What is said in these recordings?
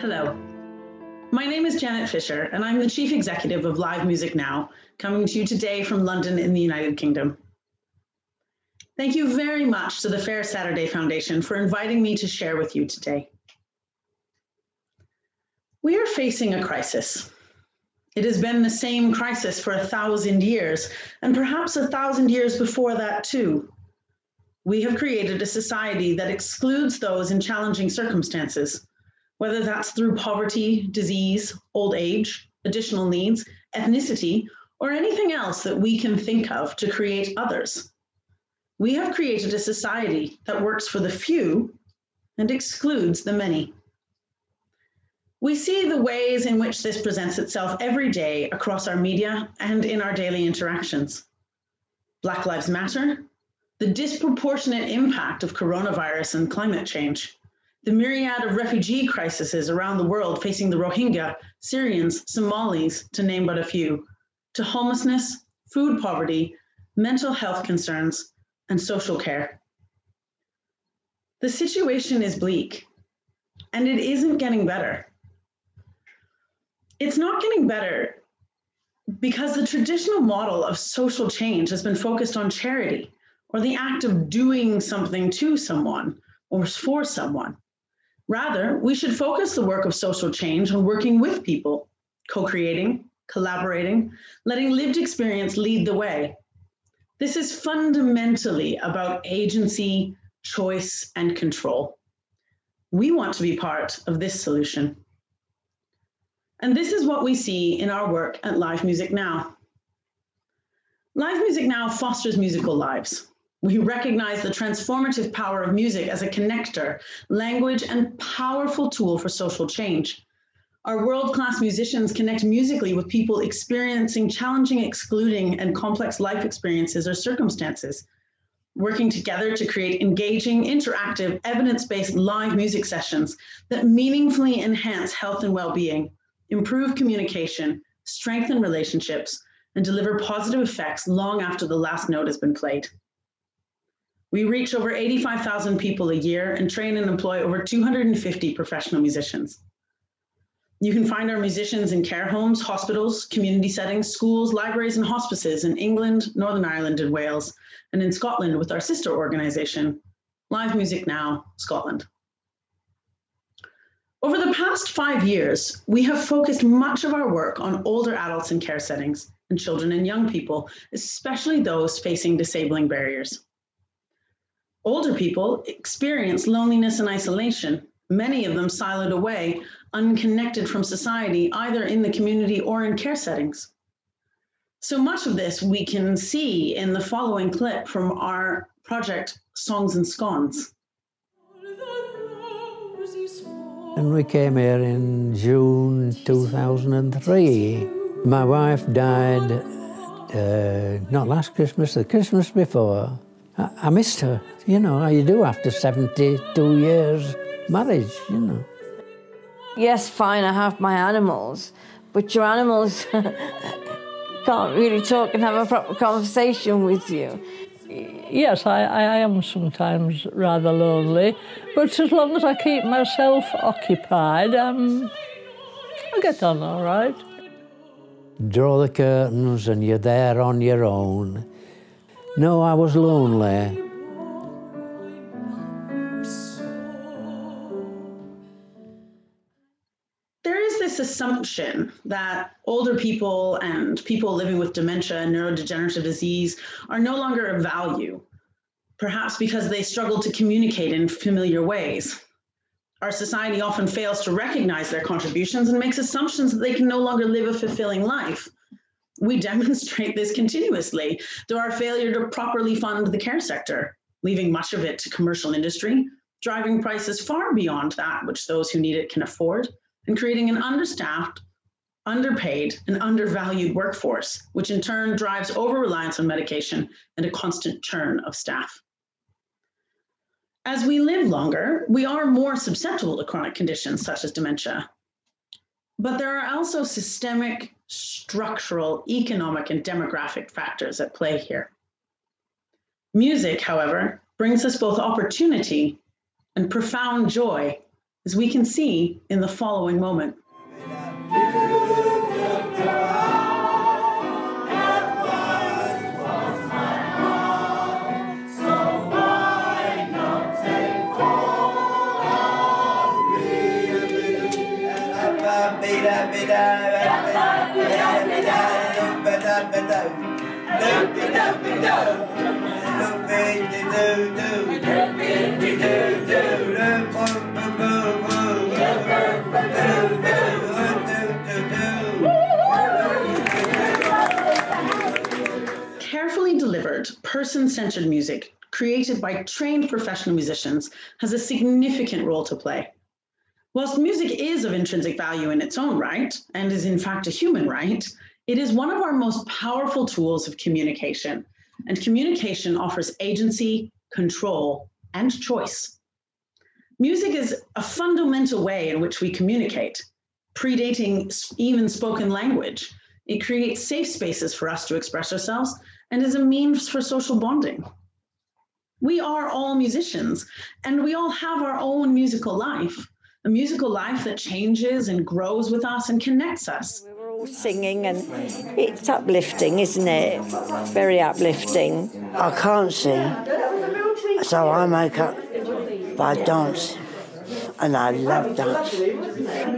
Hello. My name is Janet Fisher, and I'm the Chief Executive of Live Music Now, coming to you today from London in the United Kingdom. Thank you very much to the Fair Saturday Foundation for inviting me to share with you today. We are facing a crisis. It has been the same crisis for a thousand years, and perhaps a thousand years before that, too. We have created a society that excludes those in challenging circumstances whether that's through poverty, disease, old age, additional needs, ethnicity, or anything else that we can think of to create others. We have created a society that works for the few and excludes the many. We see the ways in which this presents itself every day across our media and in our daily interactions. Black Lives Matter, the disproportionate impact of coronavirus and climate change, the myriad of refugee crises around the world facing the Rohingya, Syrians, Somalis, to name but a few, to homelessness, food poverty, mental health concerns, and social care. The situation is bleak, and it isn't getting better. It's not getting better because the traditional model of social change has been focused on charity or the act of doing something to someone or for someone. Rather, we should focus the work of social change on working with people, co creating, collaborating, letting lived experience lead the way. This is fundamentally about agency, choice, and control. We want to be part of this solution. And this is what we see in our work at Live Music Now. Live Music Now fosters musical lives. We recognize the transformative power of music as a connector, language, and powerful tool for social change. Our world class musicians connect musically with people experiencing challenging, excluding, and complex life experiences or circumstances, working together to create engaging, interactive, evidence based live music sessions that meaningfully enhance health and well being, improve communication, strengthen relationships, and deliver positive effects long after the last note has been played. We reach over 85,000 people a year and train and employ over 250 professional musicians. You can find our musicians in care homes, hospitals, community settings, schools, libraries, and hospices in England, Northern Ireland, and Wales, and in Scotland with our sister organization, Live Music Now Scotland. Over the past five years, we have focused much of our work on older adults in care settings and children and young people, especially those facing disabling barriers. Older people experience loneliness and isolation, many of them siloed away, unconnected from society, either in the community or in care settings. So much of this we can see in the following clip from our project Songs and Scones. And we came here in June 2003. My wife died uh, not last Christmas, the Christmas before. I, I missed her, you know, how you do after 72 years marriage, you know. Yes, fine, I have my animals, but your animals can't really talk and have a proper conversation with you. Yes, I, I am sometimes rather lonely, but as long as I keep myself occupied, um, I get on all right. Draw the curtains and you're there on your own. No, I was lonely. There is this assumption that older people and people living with dementia and neurodegenerative disease are no longer of value, perhaps because they struggle to communicate in familiar ways. Our society often fails to recognize their contributions and makes assumptions that they can no longer live a fulfilling life we demonstrate this continuously through our failure to properly fund the care sector, leaving much of it to commercial industry, driving prices far beyond that which those who need it can afford, and creating an understaffed, underpaid, and undervalued workforce, which in turn drives over reliance on medication and a constant churn of staff. As we live longer, we are more susceptible to chronic conditions such as dementia. But there are also systemic structural, economic, and demographic factors at play here. Music, however, brings us both opportunity and profound joy as we can see in the following moment. Carefully delivered, person centered music created by trained professional musicians has a significant role to play. Whilst music is of intrinsic value in its own right, and is in fact a human right, it is one of our most powerful tools of communication, and communication offers agency, control, and choice. Music is a fundamental way in which we communicate, predating even spoken language. It creates safe spaces for us to express ourselves and is a means for social bonding. We are all musicians, and we all have our own musical life a musical life that changes and grows with us and connects us. All singing, and it's uplifting, isn't it? Very uplifting. I can't sing, so I make up by dancing. And I love dancing.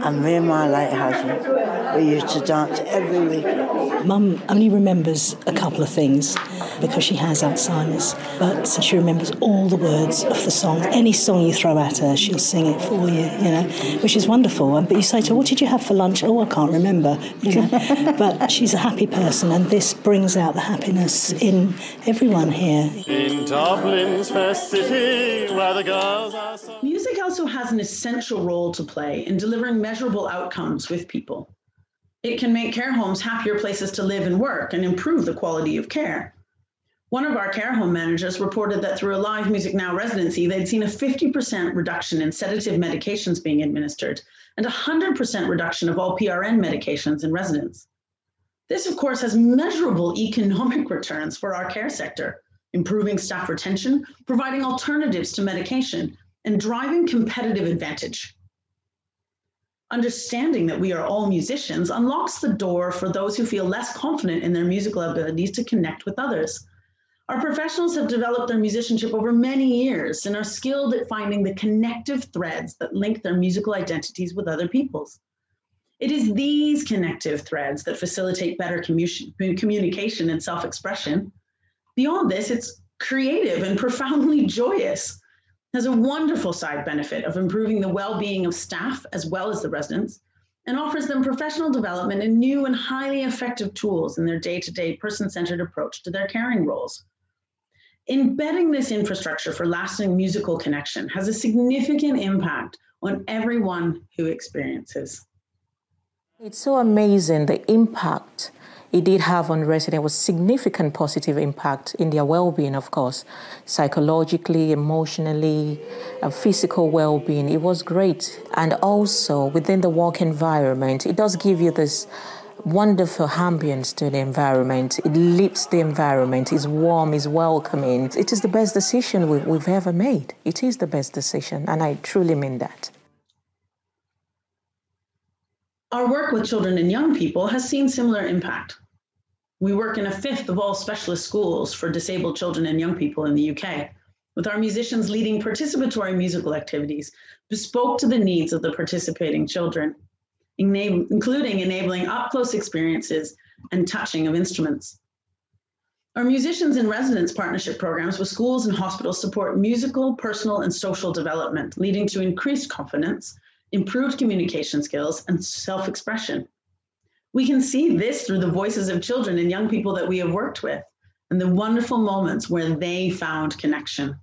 And me and my late husband, we used to dance every week. Mum only remembers a couple of things because she has Alzheimer's, but she remembers all the words of the song. Any song you throw at her, she'll sing it for you, you know, which is wonderful. But you say to her, What did you have for lunch? Oh, I can't remember, you know. but she's a happy person, and this brings out the happiness in everyone here. In Dublin's fair city, where the girls are so. Music also has an essential role to play in delivering measurable outcomes with people. It can make care homes happier places to live and work and improve the quality of care. One of our care home managers reported that through a Live Music Now residency, they'd seen a 50% reduction in sedative medications being administered and a 100% reduction of all PRN medications in residents. This, of course, has measurable economic returns for our care sector, improving staff retention, providing alternatives to medication, and driving competitive advantage. Understanding that we are all musicians unlocks the door for those who feel less confident in their musical abilities to connect with others. Our professionals have developed their musicianship over many years and are skilled at finding the connective threads that link their musical identities with other people's. It is these connective threads that facilitate better commu- communication and self expression. Beyond this, it's creative and profoundly joyous has a wonderful side benefit of improving the well-being of staff as well as the residents and offers them professional development and new and highly effective tools in their day-to-day person-centered approach to their caring roles. Embedding this infrastructure for lasting musical connection has a significant impact on everyone who experiences. It's so amazing the impact it did have on residents was significant positive impact in their well-being, of course, psychologically, emotionally, and physical well-being. It was great, and also within the work environment, it does give you this wonderful ambience to the environment. It lifts the environment. It's warm. It's welcoming. It is the best decision we, we've ever made. It is the best decision, and I truly mean that. Our work with children and young people has seen similar impact. We work in a fifth of all specialist schools for disabled children and young people in the UK, with our musicians leading participatory musical activities bespoke to the needs of the participating children, including enabling up close experiences and touching of instruments. Our musicians in residence partnership programs with schools and hospitals support musical, personal, and social development, leading to increased confidence, improved communication skills, and self expression. We can see this through the voices of children and young people that we have worked with and the wonderful moments where they found connection.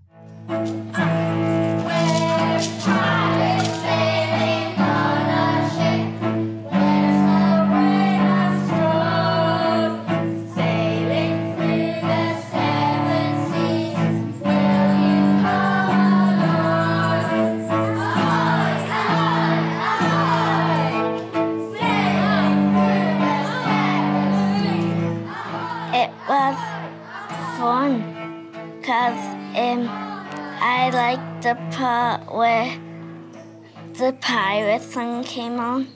Song came on.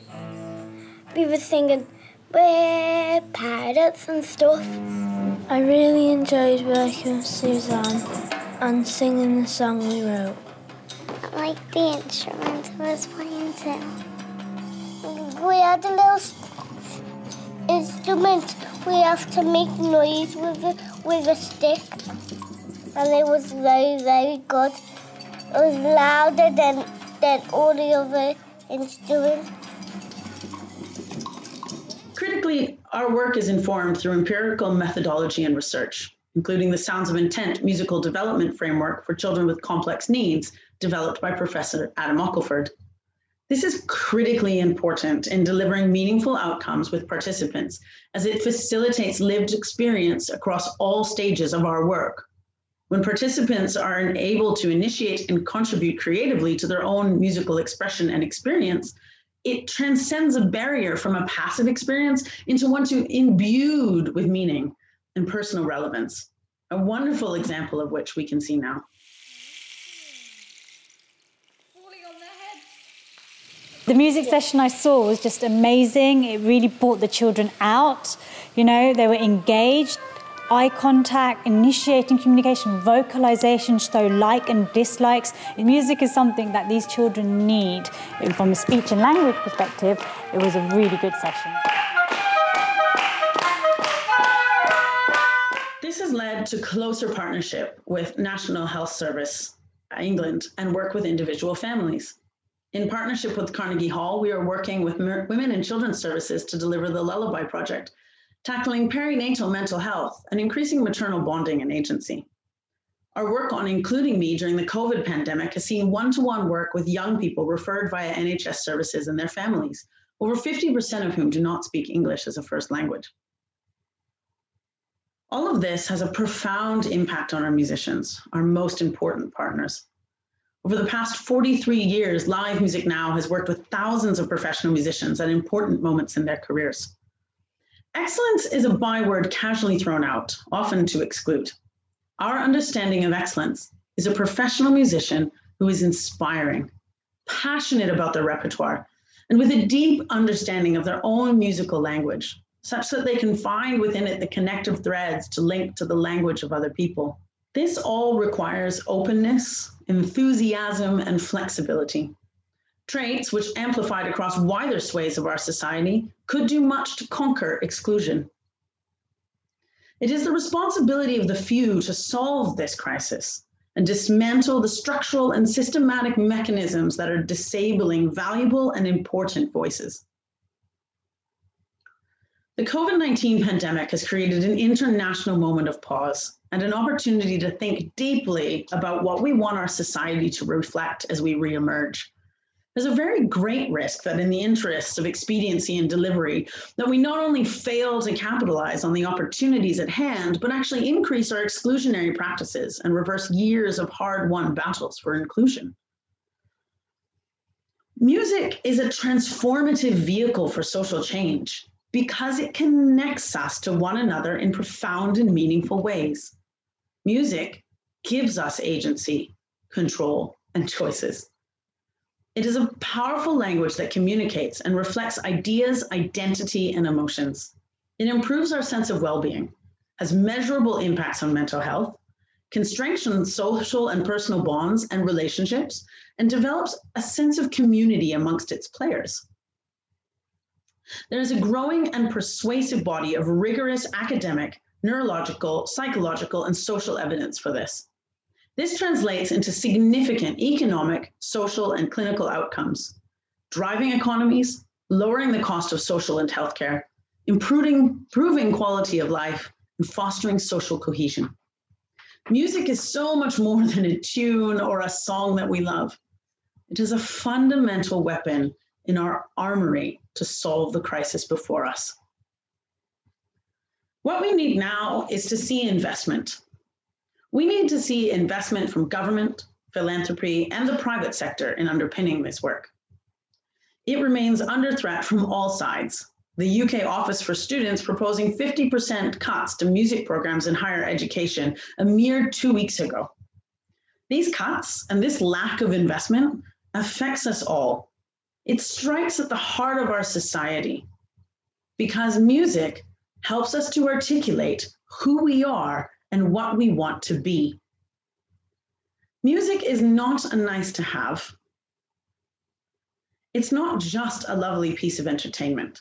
We were singing, we're pirates and stuff. I really enjoyed working with Suzanne and singing the song we wrote. I like the instrument I was playing too. We had a little instrument we have to make noise with a, with a stick. And it was very, very good. It was louder than, than all the other Critically, our work is informed through empirical methodology and research, including the Sounds of Intent musical development framework for children with complex needs developed by Professor Adam Ockelford. This is critically important in delivering meaningful outcomes with participants as it facilitates lived experience across all stages of our work. When participants are able to initiate and contribute creatively to their own musical expression and experience, it transcends a barrier from a passive experience into one to imbued with meaning and personal relevance. A wonderful example of which we can see now. The music session I saw was just amazing. It really brought the children out. You know, they were engaged, eye contact, initiating communication, vocalization, show like and dislikes. Music is something that these children need. And from a speech and language perspective, it was a really good session. This has led to closer partnership with National Health Service uh, England and work with individual families. In partnership with Carnegie Hall, we are working with Women and Children's Services to deliver the Lullaby Project, tackling perinatal mental health and increasing maternal bonding and agency. Our work on Including Me during the COVID pandemic has seen one to one work with young people referred via NHS services and their families, over 50% of whom do not speak English as a first language. All of this has a profound impact on our musicians, our most important partners. Over the past 43 years, Live Music Now has worked with thousands of professional musicians at important moments in their careers. Excellence is a byword casually thrown out, often to exclude. Our understanding of excellence is a professional musician who is inspiring, passionate about their repertoire, and with a deep understanding of their own musical language, such that they can find within it the connective threads to link to the language of other people. This all requires openness, enthusiasm, and flexibility. Traits which, amplified across wider swathes of our society, could do much to conquer exclusion. It is the responsibility of the few to solve this crisis and dismantle the structural and systematic mechanisms that are disabling valuable and important voices. The COVID 19 pandemic has created an international moment of pause and an opportunity to think deeply about what we want our society to reflect as we reemerge. There's a very great risk that in the interests of expediency and delivery, that we not only fail to capitalize on the opportunities at hand, but actually increase our exclusionary practices and reverse years of hard-won battles for inclusion. Music is a transformative vehicle for social change because it connects us to one another in profound and meaningful ways. Music gives us agency, control, and choices. It is a powerful language that communicates and reflects ideas, identity, and emotions. It improves our sense of well being, has measurable impacts on mental health, can strengthen social and personal bonds and relationships, and develops a sense of community amongst its players. There is a growing and persuasive body of rigorous academic neurological, psychological, and social evidence for this. This translates into significant economic, social, and clinical outcomes, driving economies, lowering the cost of social and healthcare, improving, improving quality of life, and fostering social cohesion. Music is so much more than a tune or a song that we love. It is a fundamental weapon in our armory to solve the crisis before us. What we need now is to see investment. We need to see investment from government, philanthropy, and the private sector in underpinning this work. It remains under threat from all sides. The UK Office for Students proposing 50% cuts to music programs in higher education a mere two weeks ago. These cuts and this lack of investment affects us all, It strikes at the heart of our society because music helps us to articulate who we are and what we want to be. Music is not a nice to have. It's not just a lovely piece of entertainment.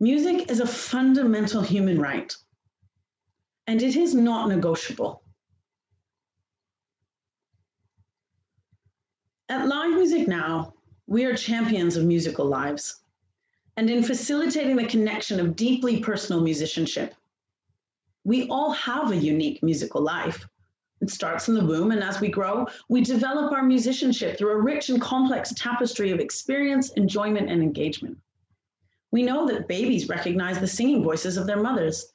Music is a fundamental human right, and it is not negotiable. At Live Music Now, we are champions of musical lives and in facilitating the connection of deeply personal musicianship. We all have a unique musical life. It starts in the womb, and as we grow, we develop our musicianship through a rich and complex tapestry of experience, enjoyment, and engagement. We know that babies recognize the singing voices of their mothers,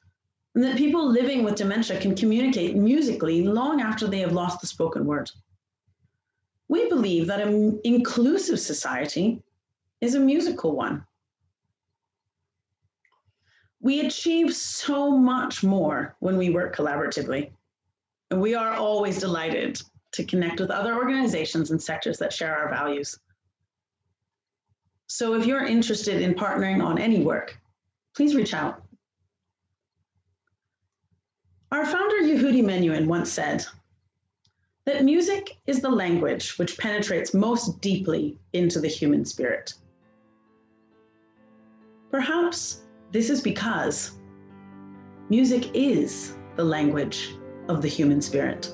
and that people living with dementia can communicate musically long after they have lost the spoken word. We believe that an inclusive society is a musical one. We achieve so much more when we work collaboratively. And we are always delighted to connect with other organizations and sectors that share our values. So if you're interested in partnering on any work, please reach out. Our founder, Yehudi Menuhin, once said that music is the language which penetrates most deeply into the human spirit. Perhaps this is because music is the language of the human spirit.